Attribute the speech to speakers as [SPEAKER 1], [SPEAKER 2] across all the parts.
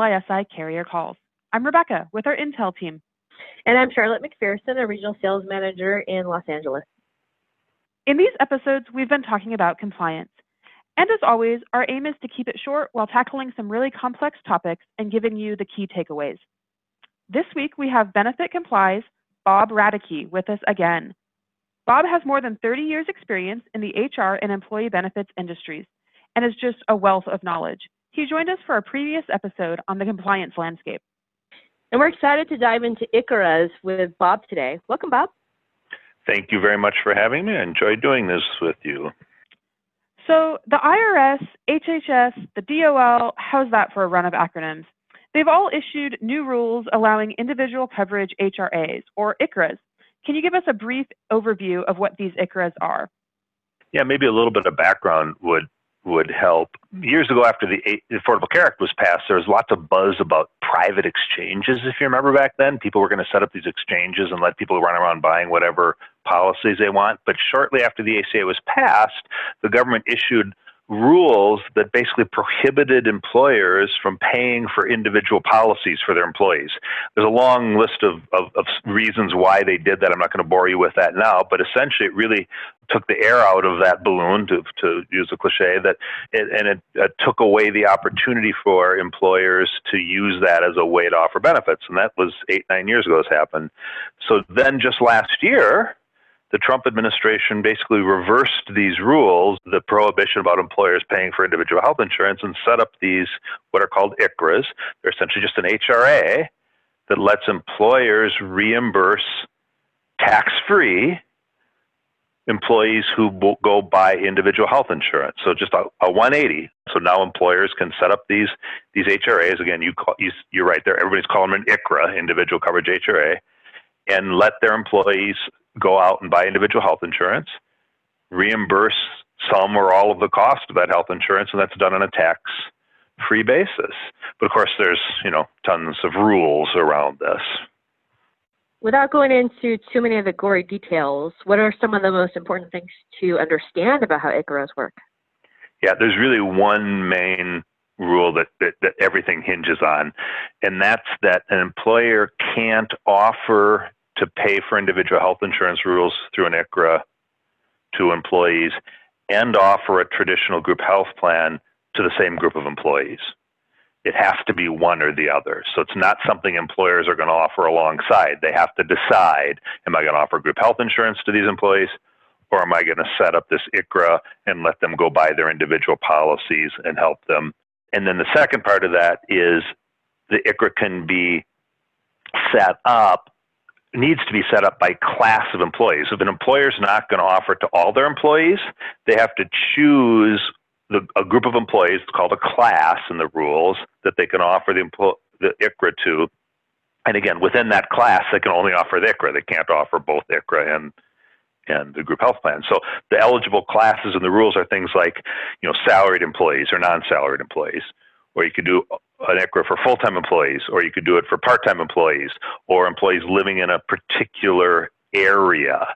[SPEAKER 1] LISI Carrier Calls. I'm Rebecca with our Intel team.
[SPEAKER 2] And I'm Charlotte McPherson, a regional sales manager in Los Angeles.
[SPEAKER 1] In these episodes, we've been talking about compliance. And as always, our aim is to keep it short while tackling some really complex topics and giving you the key takeaways. This week, we have Benefit Comply's Bob Radecki with us again. Bob has more than 30 years' experience in the HR and employee benefits industries and is just a wealth of knowledge. He joined us for a previous episode on the compliance landscape.
[SPEAKER 2] And we're excited to dive into ICHRAs with Bob today. Welcome, Bob.
[SPEAKER 3] Thank you very much for having me. I enjoy doing this with you.
[SPEAKER 1] So, the IRS, HHS, the DOL, how's that for a run of acronyms? They've all issued new rules allowing individual coverage HRAs, or ICHRAs. Can you give us a brief overview of what these ICHRAs are?
[SPEAKER 3] Yeah, maybe a little bit of background would would help. Years ago, after the Affordable Care Act was passed, there was lots of buzz about private exchanges. If you remember back then, people were going to set up these exchanges and let people run around buying whatever policies they want. But shortly after the ACA was passed, the government issued rules that basically prohibited employers from paying for individual policies for their employees. There's a long list of, of, of, reasons why they did that. I'm not going to bore you with that now, but essentially it really took the air out of that balloon, to, to use a cliche, that it, and it uh, took away the opportunity for employers to use that as a way to offer benefits. And that was eight, nine years ago this happened. So then just last year, the Trump administration basically reversed these rules, the prohibition about employers paying for individual health insurance, and set up these what are called ICHRAs. They're essentially just an HRA that lets employers reimburse tax free employees who go buy individual health insurance. So just a, a 180. So now employers can set up these these HRAs. Again, you call, you, you're right there. Everybody's calling them an ICHRA, individual coverage HRA, and let their employees go out and buy individual health insurance, reimburse some or all of the cost of that health insurance, and that's done on a tax free basis. But of course, there's you know tons of rules around this.
[SPEAKER 2] Without going into too many of the gory details, what are some of the most important things to understand about how ICHRAs work?
[SPEAKER 3] Yeah, there's really one main rule that, that, that everything hinges on, and that's that an employer can't offer to pay for individual health insurance rules through an ICHRA to employees and offer a traditional group health plan to the same group of employees. It has to be one or the other. So it's not something employers are going to offer alongside. They have to decide am I going to offer group health insurance to these employees or am I going to set up this ICHRA and let them go buy their individual policies and help them? And then the second part of that is the ICHRA can be set up needs to be set up by class of employees. If an employer is not going to offer it to all their employees, they have to choose the, a group of employees called a class in the rules that they can offer the, the ICHRA to. And again, within that class, they can only offer the ICHRA. They can't offer both ICHRA and and the group health plan. So the eligible classes and the rules are things like, you know, salaried employees or non-salaried employees or you could do an ICHRA for full-time employees, or you could do it for part-time employees, or employees living in a particular area.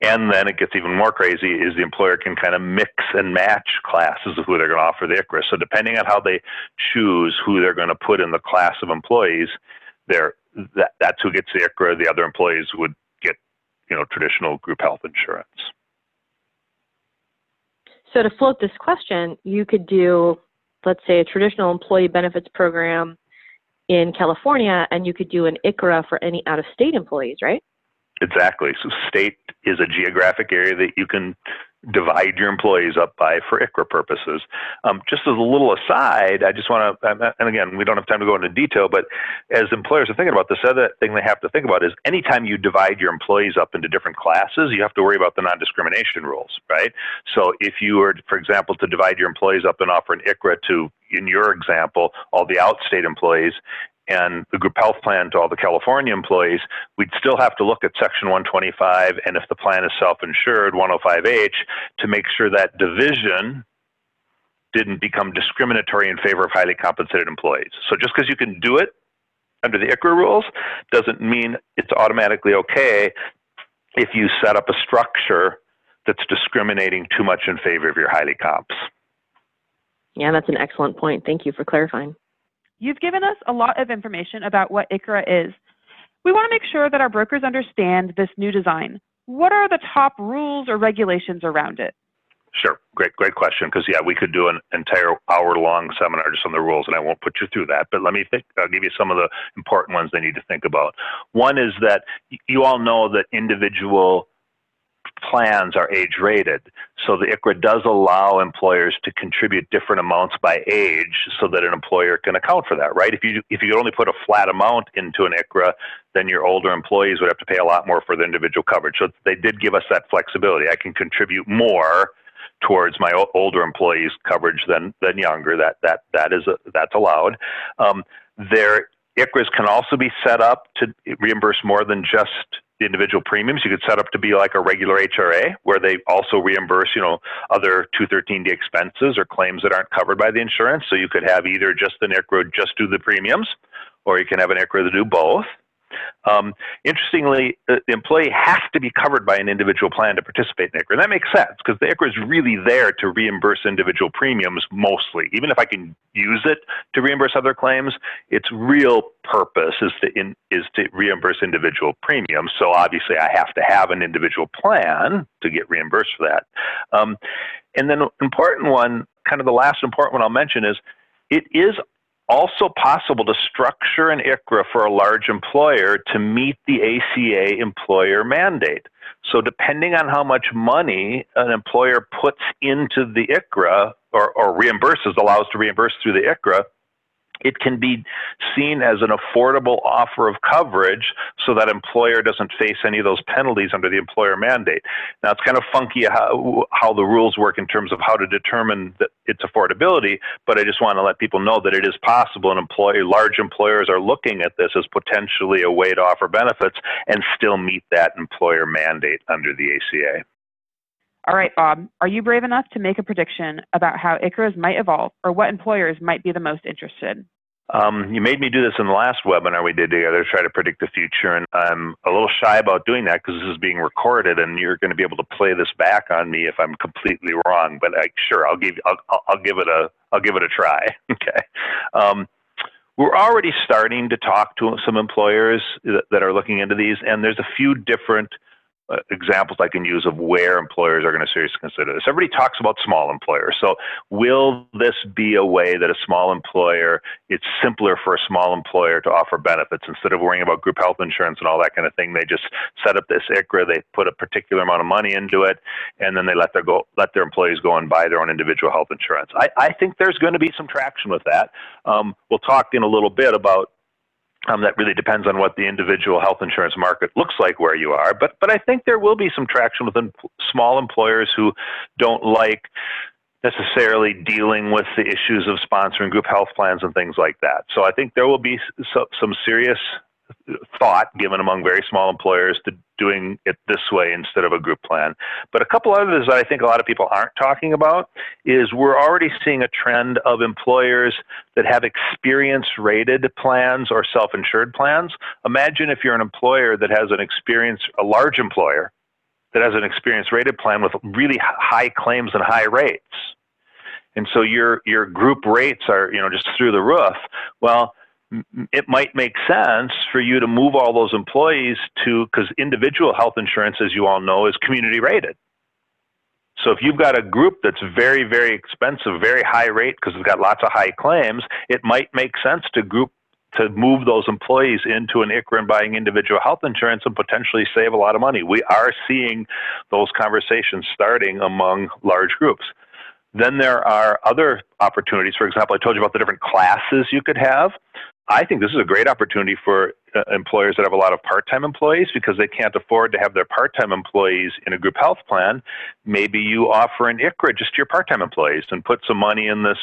[SPEAKER 3] And then it gets even more crazy is the employer can kind of mix and match classes of who they're going to offer the ICHRA. So depending on how they choose who they're going to put in the class of employees, they're, that, that's who gets the ICHRA. The other employees would get, you know, traditional group health insurance.
[SPEAKER 2] So to float this question, you could do let's say, a traditional employee benefits program in California, and you could do an ICHRA for any out of state employees, right?
[SPEAKER 3] Exactly. So, state is a geographic area that you can divide your employees up by for ICHRA purposes. Um, just as a little aside, I just want to, and again, we don't have time to go into detail, but as employers are thinking about this, other thing they have to think about is anytime you divide your employees up into different classes, you have to worry about the non discrimination rules, right? So if you were, for example, to divide your employees up and offer an ICHRA to, in your example, all the outstate employees, and the group health plan to all the California employees, we'd still have to look at Section 125 and if the plan is self insured, 105H, to make sure that division didn't become discriminatory in favor of highly compensated employees. So just because you can do it under the ICHRA rules doesn't mean it's automatically okay if you set up a structure that's discriminating too much in favor of your highly comps.
[SPEAKER 2] Yeah, that's an excellent point. Thank you for clarifying.
[SPEAKER 1] You've given us a lot of information about what ICHRA is. We want to make sure that our brokers understand this new design. What are the top rules or regulations around it?
[SPEAKER 3] Sure. Great, great question. Because yeah, we could do an entire hour-long seminar just on the rules, and I won't put you through that. But let me think. I'll give you some of the important ones they need to think about. One is that you all know that individual plans are age rated. So the ICHRA does allow employers to contribute different amounts by age so that an employer can account for that, right? If you if you could only put a flat amount into an ICHRA, then your older employees would have to pay a lot more for the individual coverage. So they did give us that flexibility. I can contribute more towards my older employees coverage than than younger. That that that is a, that's allowed. Um, their ICHRAs can also be set up to reimburse more than just the individual premiums. You could set up to be like a regular HRA where they also reimburse, you know, other 213D expenses or claims that aren't covered by the insurance. So you could have either just the ICHRA just do the premiums, or you can have an ICHRA to do both. Um, interestingly, the employee has to be covered by an individual plan to participate in ICHRA. And that makes sense because the ICHRA is really there to reimburse individual premiums mostly. Even if I can use it to reimburse other claims, its real purpose is to, in, is to reimburse individual premiums. So obviously, I have to have an individual plan to get reimbursed for that. Um, and then, important one, kind of the last important one I'll mention is it is also possible to structure an ICHRA for a large employer to meet the ACA employer mandate. So, depending on how much money an employer puts into the ICHRA or, or reimburses, allows to reimburse through the ICHRA, it can be seen as an affordable offer of coverage so that employer doesn't face any of those penalties under the employer mandate. Now, it's kind of funky how, how the rules work in terms of how to determine its affordability, but I just want to let people know that it is possible and employer, large employers are looking at this as potentially a way to offer benefits and still meet that employer mandate under the ACA.
[SPEAKER 1] All right, Bob, are you brave enough to make a prediction about how ICHRAs might evolve or what employers might be the most interested?
[SPEAKER 3] Um, you made me do this in the last webinar we did together to try to predict the future, and I'm a little shy about doing that because this is being recorded, and you're going to be able to play this back on me if I'm completely wrong. But I, sure, I'll give I'll, I'll give it a I'll give it a try. okay. Um, we're already starting to talk to some employers that are looking into these, and there's a few different examples I can use of where employers are going to seriously consider this. Everybody talks about small employers. So, will this be a way that a small employer, it's simpler for a small employer to offer benefits instead of worrying about group health insurance and all that kind of thing? They just set up this ICHRA, they put a particular amount of money into it, and then they let their go let their employees go and buy their own individual health insurance. I, I think there's going to be some traction with that. Um, we'll talk in a little bit about um, that really depends on what the individual health insurance market looks like where you are. But but I think there will be some traction within small employers who don't like necessarily dealing with the issues of sponsoring group health plans and things like that. So I think there will be so, some serious thought given among very small employers to doing it this way instead of a group plan. But a couple others that I think a lot of people aren't talking about is we're already seeing a trend of employers that have experience rated plans or self insured plans. Imagine if you're an employer that has an experience, a large employer that has an experience rated plan with really high claims and high rates. And so your your group rates are, you know, just through the roof. Well, it might make sense for you to move all those employees to because individual health insurance, as you all know, is community rated. So if you've got a group that's very, very expensive, very high rate because it's got lots of high claims, it might make sense to group to move those employees into an ICHRA and buying individual health insurance and potentially save a lot of money. We are seeing those conversations starting among large groups. Then there are other opportunities. For example, I told you about the different classes you could have. I think this is a great opportunity for uh, employers that have a lot of part time employees because they can't afford to have their part time employees in a group health plan. Maybe you offer an ICHRA just to your part time employees and put some money in this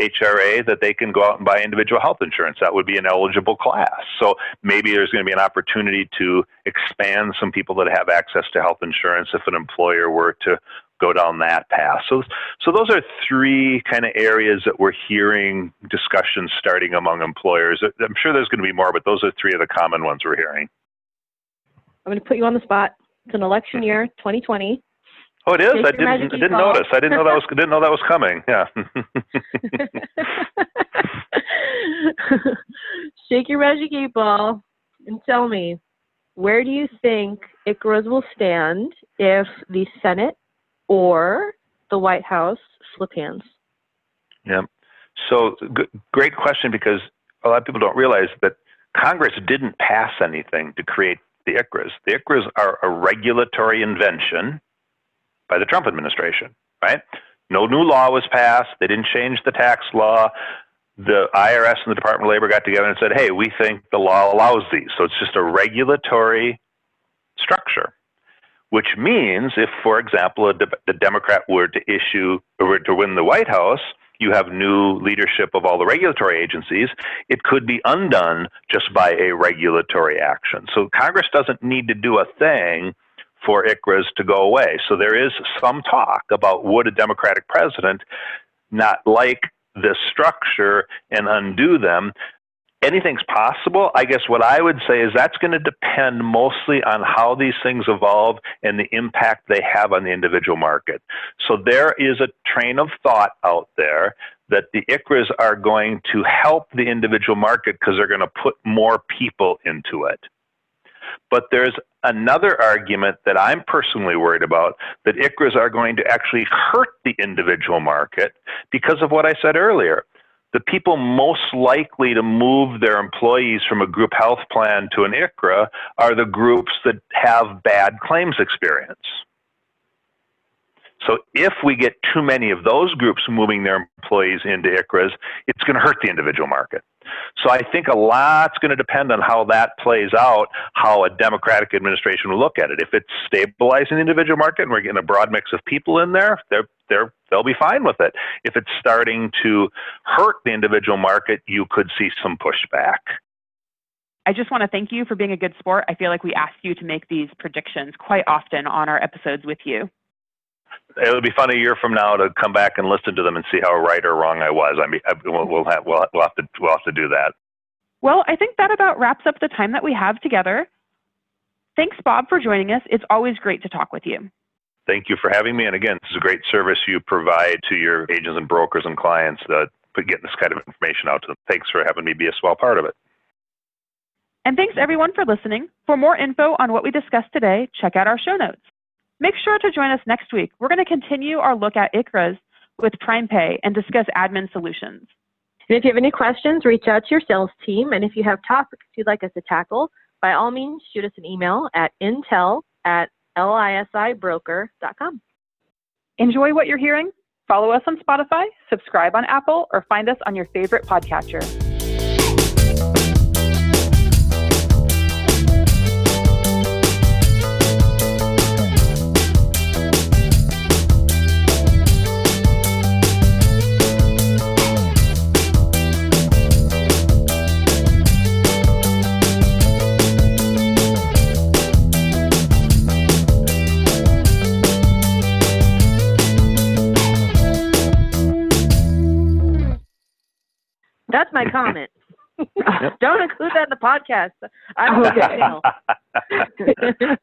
[SPEAKER 3] HRA that they can go out and buy individual health insurance. That would be an eligible class. So maybe there's going to be an opportunity to expand some people that have access to health insurance if an employer were to go down that path. So, so those are three kind of areas that we're hearing discussions starting among employers. I'm sure there's going to be more, but those are three of the common ones we're hearing.
[SPEAKER 2] I'm going to put you on the spot. It's an election mm-hmm. year, 2020.
[SPEAKER 3] Oh, it is. I didn't. I didn't notice. I didn't know that was. Didn't know that was coming. Yeah.
[SPEAKER 2] shake your magic eight ball and tell me where do you think ICHRAs will stand if the Senate or the White House flip hands?
[SPEAKER 3] Yeah. So, g- great question because a lot of people don't realize that Congress didn't pass anything to create the ICHRAs. The ICHRAs are a regulatory invention by the Trump administration, right? No new law was passed. They didn't change the tax law. The IRS and the Department of Labor got together and said, hey, we think the law allows these. So it's just a regulatory structure, which means if, for example, de- the Democrat were to issue or to win the White House, you have new leadership of all the regulatory agencies, it could be undone just by a regulatory action. So Congress doesn't need to do a thing for ICHRAs to go away. So there is some talk about would a Democratic president not like this structure and undo them. Anything's possible. I guess what I would say is that's going to depend mostly on how these things evolve and the impact they have on the individual market. So there is a train of thought out there that the ICHRAs are going to help the individual market because they're going to put more people into it. But there's another argument that I'm personally worried about that ICHRAs are going to actually hurt the individual market because of what I said earlier. The people most likely to move their employees from a group health plan to an ICHRA are the groups that have bad claims experience. So if we get too many of those groups moving their employees into ICHRAs, it's going to hurt the individual market. So I think a lot's going to depend on how that plays out, how a Democratic administration will look at it. If it's stabilizing the individual market and we're getting a broad mix of people in there, they're, they're, they'll be fine with it. If it's starting to hurt the individual market, you could see some pushback.
[SPEAKER 1] I just want to thank you for being a good sport. I feel like we ask you to make these predictions quite often on our episodes with you
[SPEAKER 3] it'll be fun a year from now to come back and listen to them and see how right or wrong I was. I mean, we'll, we'll have we'll, we'll have to we'll have to do that.
[SPEAKER 1] Well, I think that about wraps up the time that we have together. Thanks, Bob, for joining us. It's always great to talk with you.
[SPEAKER 3] Thank you for having me. And again, this is a great service you provide to your agents and brokers and clients uh, that getting this kind of information out to them. Thanks for having me be a small part of it.
[SPEAKER 1] And thanks everyone for listening. For more info on what we discussed today, check out our show notes. Make sure to join us next week. We're going to continue our look at ICHRAs with PrimePay and discuss admin solutions.
[SPEAKER 2] And if you have any questions, reach out to your sales team. And if you have topics you'd like us to tackle, by all means, shoot us an email at intel at lisibroker.com.
[SPEAKER 1] Enjoy what you're hearing? Follow us on Spotify, subscribe on Apple, or find us on your favorite podcatcher.
[SPEAKER 2] My comment. Don't include that in the podcast. I don't get